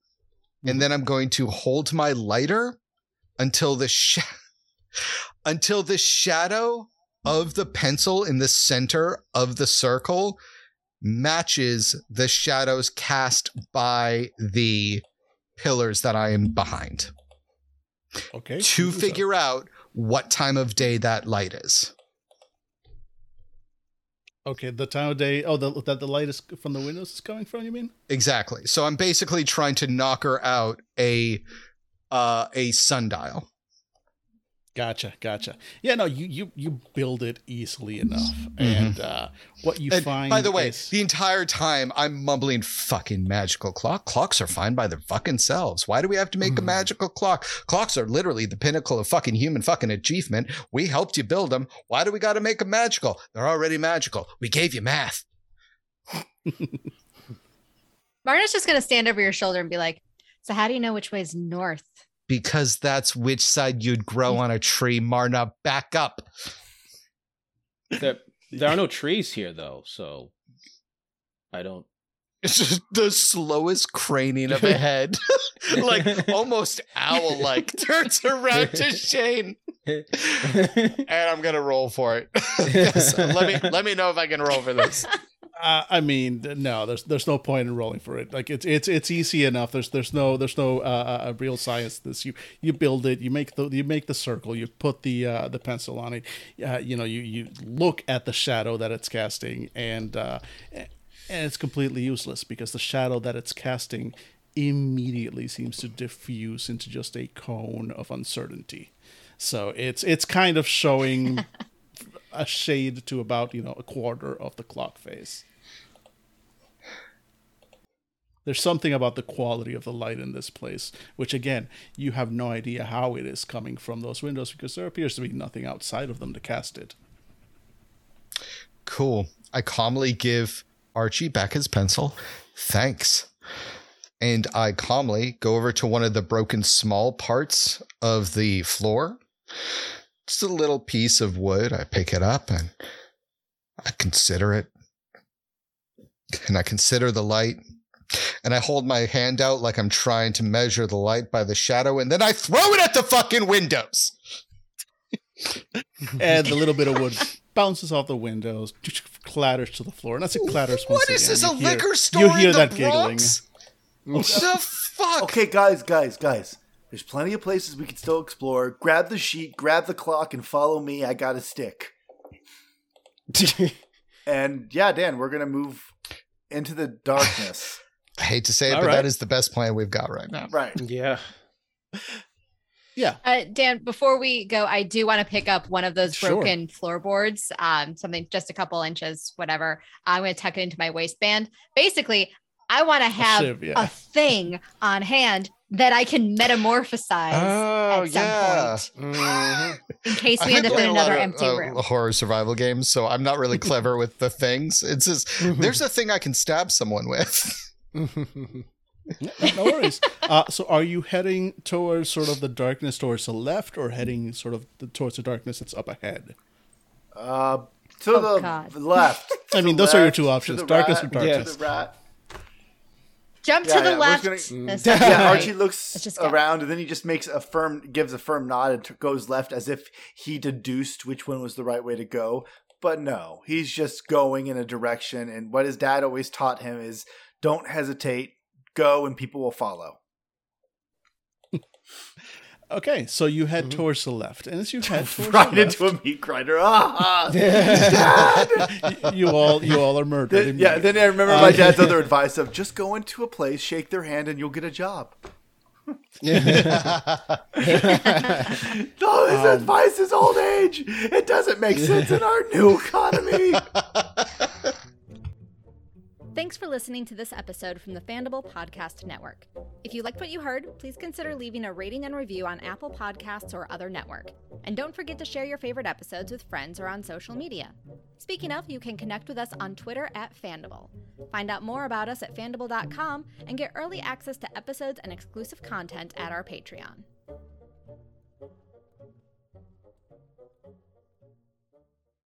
And then I'm going to hold my lighter until the sh- until the shadow of the pencil in the center of the circle matches the shadows cast by the pillars that I am behind Okay. to do so. figure out what time of day that light is. Okay, the time of day. Oh, the, that the light is from the windows is coming from. You mean? Exactly. So I'm basically trying to knock her out a uh a sundial. Gotcha, gotcha. Yeah, no, you you you build it easily enough, and uh, what you Mm-hmm. And find. by the way, is- the entire time I'm mumbling fucking magical clock. Clocks are fine by their fucking selves. Why do we have to make a Mhm. magical clock? Clocks are literally the pinnacle of fucking human fucking achievement. We helped you build them. Why do we got to make them magical? They're already magical. We gave you math. Marna's just gonna stand over your shoulder and be like, "So how do you know which way is north?" Because that's which side you'd grow on a tree, Marna. Back up. There, there are no trees here, though, so I don't. It's just the slowest craning of a head, like almost owl like, turns around to Shane. And I'm gonna roll for it. let me let me know if I can roll for this. Uh, I mean, no, there's there's no point in rolling for it. Like it's it's it's easy enough. There's there's no there's no uh, uh, real science. to This you you build it. You make the you make the circle. You put the uh, the pencil on it. Uh, you know you you look at the shadow that it's casting, and uh, and it's completely useless because the shadow that it's casting immediately seems to diffuse into just a cone of uncertainty. So it's it's kind of showing a shade to about you know a quarter of the clock face. There's something about the quality of the light in this place, which again, you have no idea how it is coming from those windows because there appears to be nothing outside of them to cast it. Cool. I calmly give Archie back his pencil. Thanks. And I calmly go over to one of the broken small parts of the floor. Just a little piece of wood. I pick it up and I consider it. And I consider the light. And I hold my hand out like I'm trying to measure the light by the shadow. And then I throw it at the fucking windows. And the little bit of wood bounces off the windows, clatters to the floor. And as it clatters once What is again, this? A hear- liquor store You hear in the that giggling. Bronx? the fuck? Okay, guys, guys, guys. There's plenty of places we can still explore. Grab the sheet, grab the clock, and follow me. I got a stick. And yeah, Dan, we're gonna move. into the darkness. I hate to say it, All but right. that is the best plan we've got right now. right. Yeah. Yeah. Uh, Dan, before we go, I do want to pick up one of those Sure. broken floorboards, um, something just a couple inches, whatever. I'm going to tuck it into my waistband. Basically, I want to have shiv, yeah. a thing on hand that I can metamorphosize Oh at some yeah. point Mhm. in case I've we been end up in playing a lot another of, empty uh, room. horror survival games, so I'm not really clever with the things. It's just there's a thing I can stab someone with. Yeah, no worries. Uh, so, are you heading towards sort of the darkness towards the left, or heading sort of the, towards the darkness that's up ahead? Uh, to Oh, the God. left. I mean, the those are your two options, darkness right, or to darkness. the right. Jump Yeah, to the yeah, left. gonna- this Yeah. Archie looks just around and then he just makes a firm, gives a firm nod and t- goes left as if he deduced which one was the right way to go. But no, he's just going in a direction. And what his dad always taught him is don't hesitate, go, and people will follow. Okay, so you head towards the left, and as you head towards Right the left, into a meat grinder. Ah! y- you all you all are murdered. Then- yeah, then I remember my dad's other advice of just go into a place, shake their hand, and you'll get a job. No, his advice is old age. It doesn't make sense in our new economy. Thanks for listening to this episode from the Fandible Podcast Network. If you liked what you heard, please consider leaving a rating and review on Apple Podcasts or other network. And don't forget to share your favorite episodes with friends or on social media. Speaking of, you can connect with us on Twitter at Fandible. Find out more about us at fandible.com and get early access to episodes and exclusive content at our Patreon.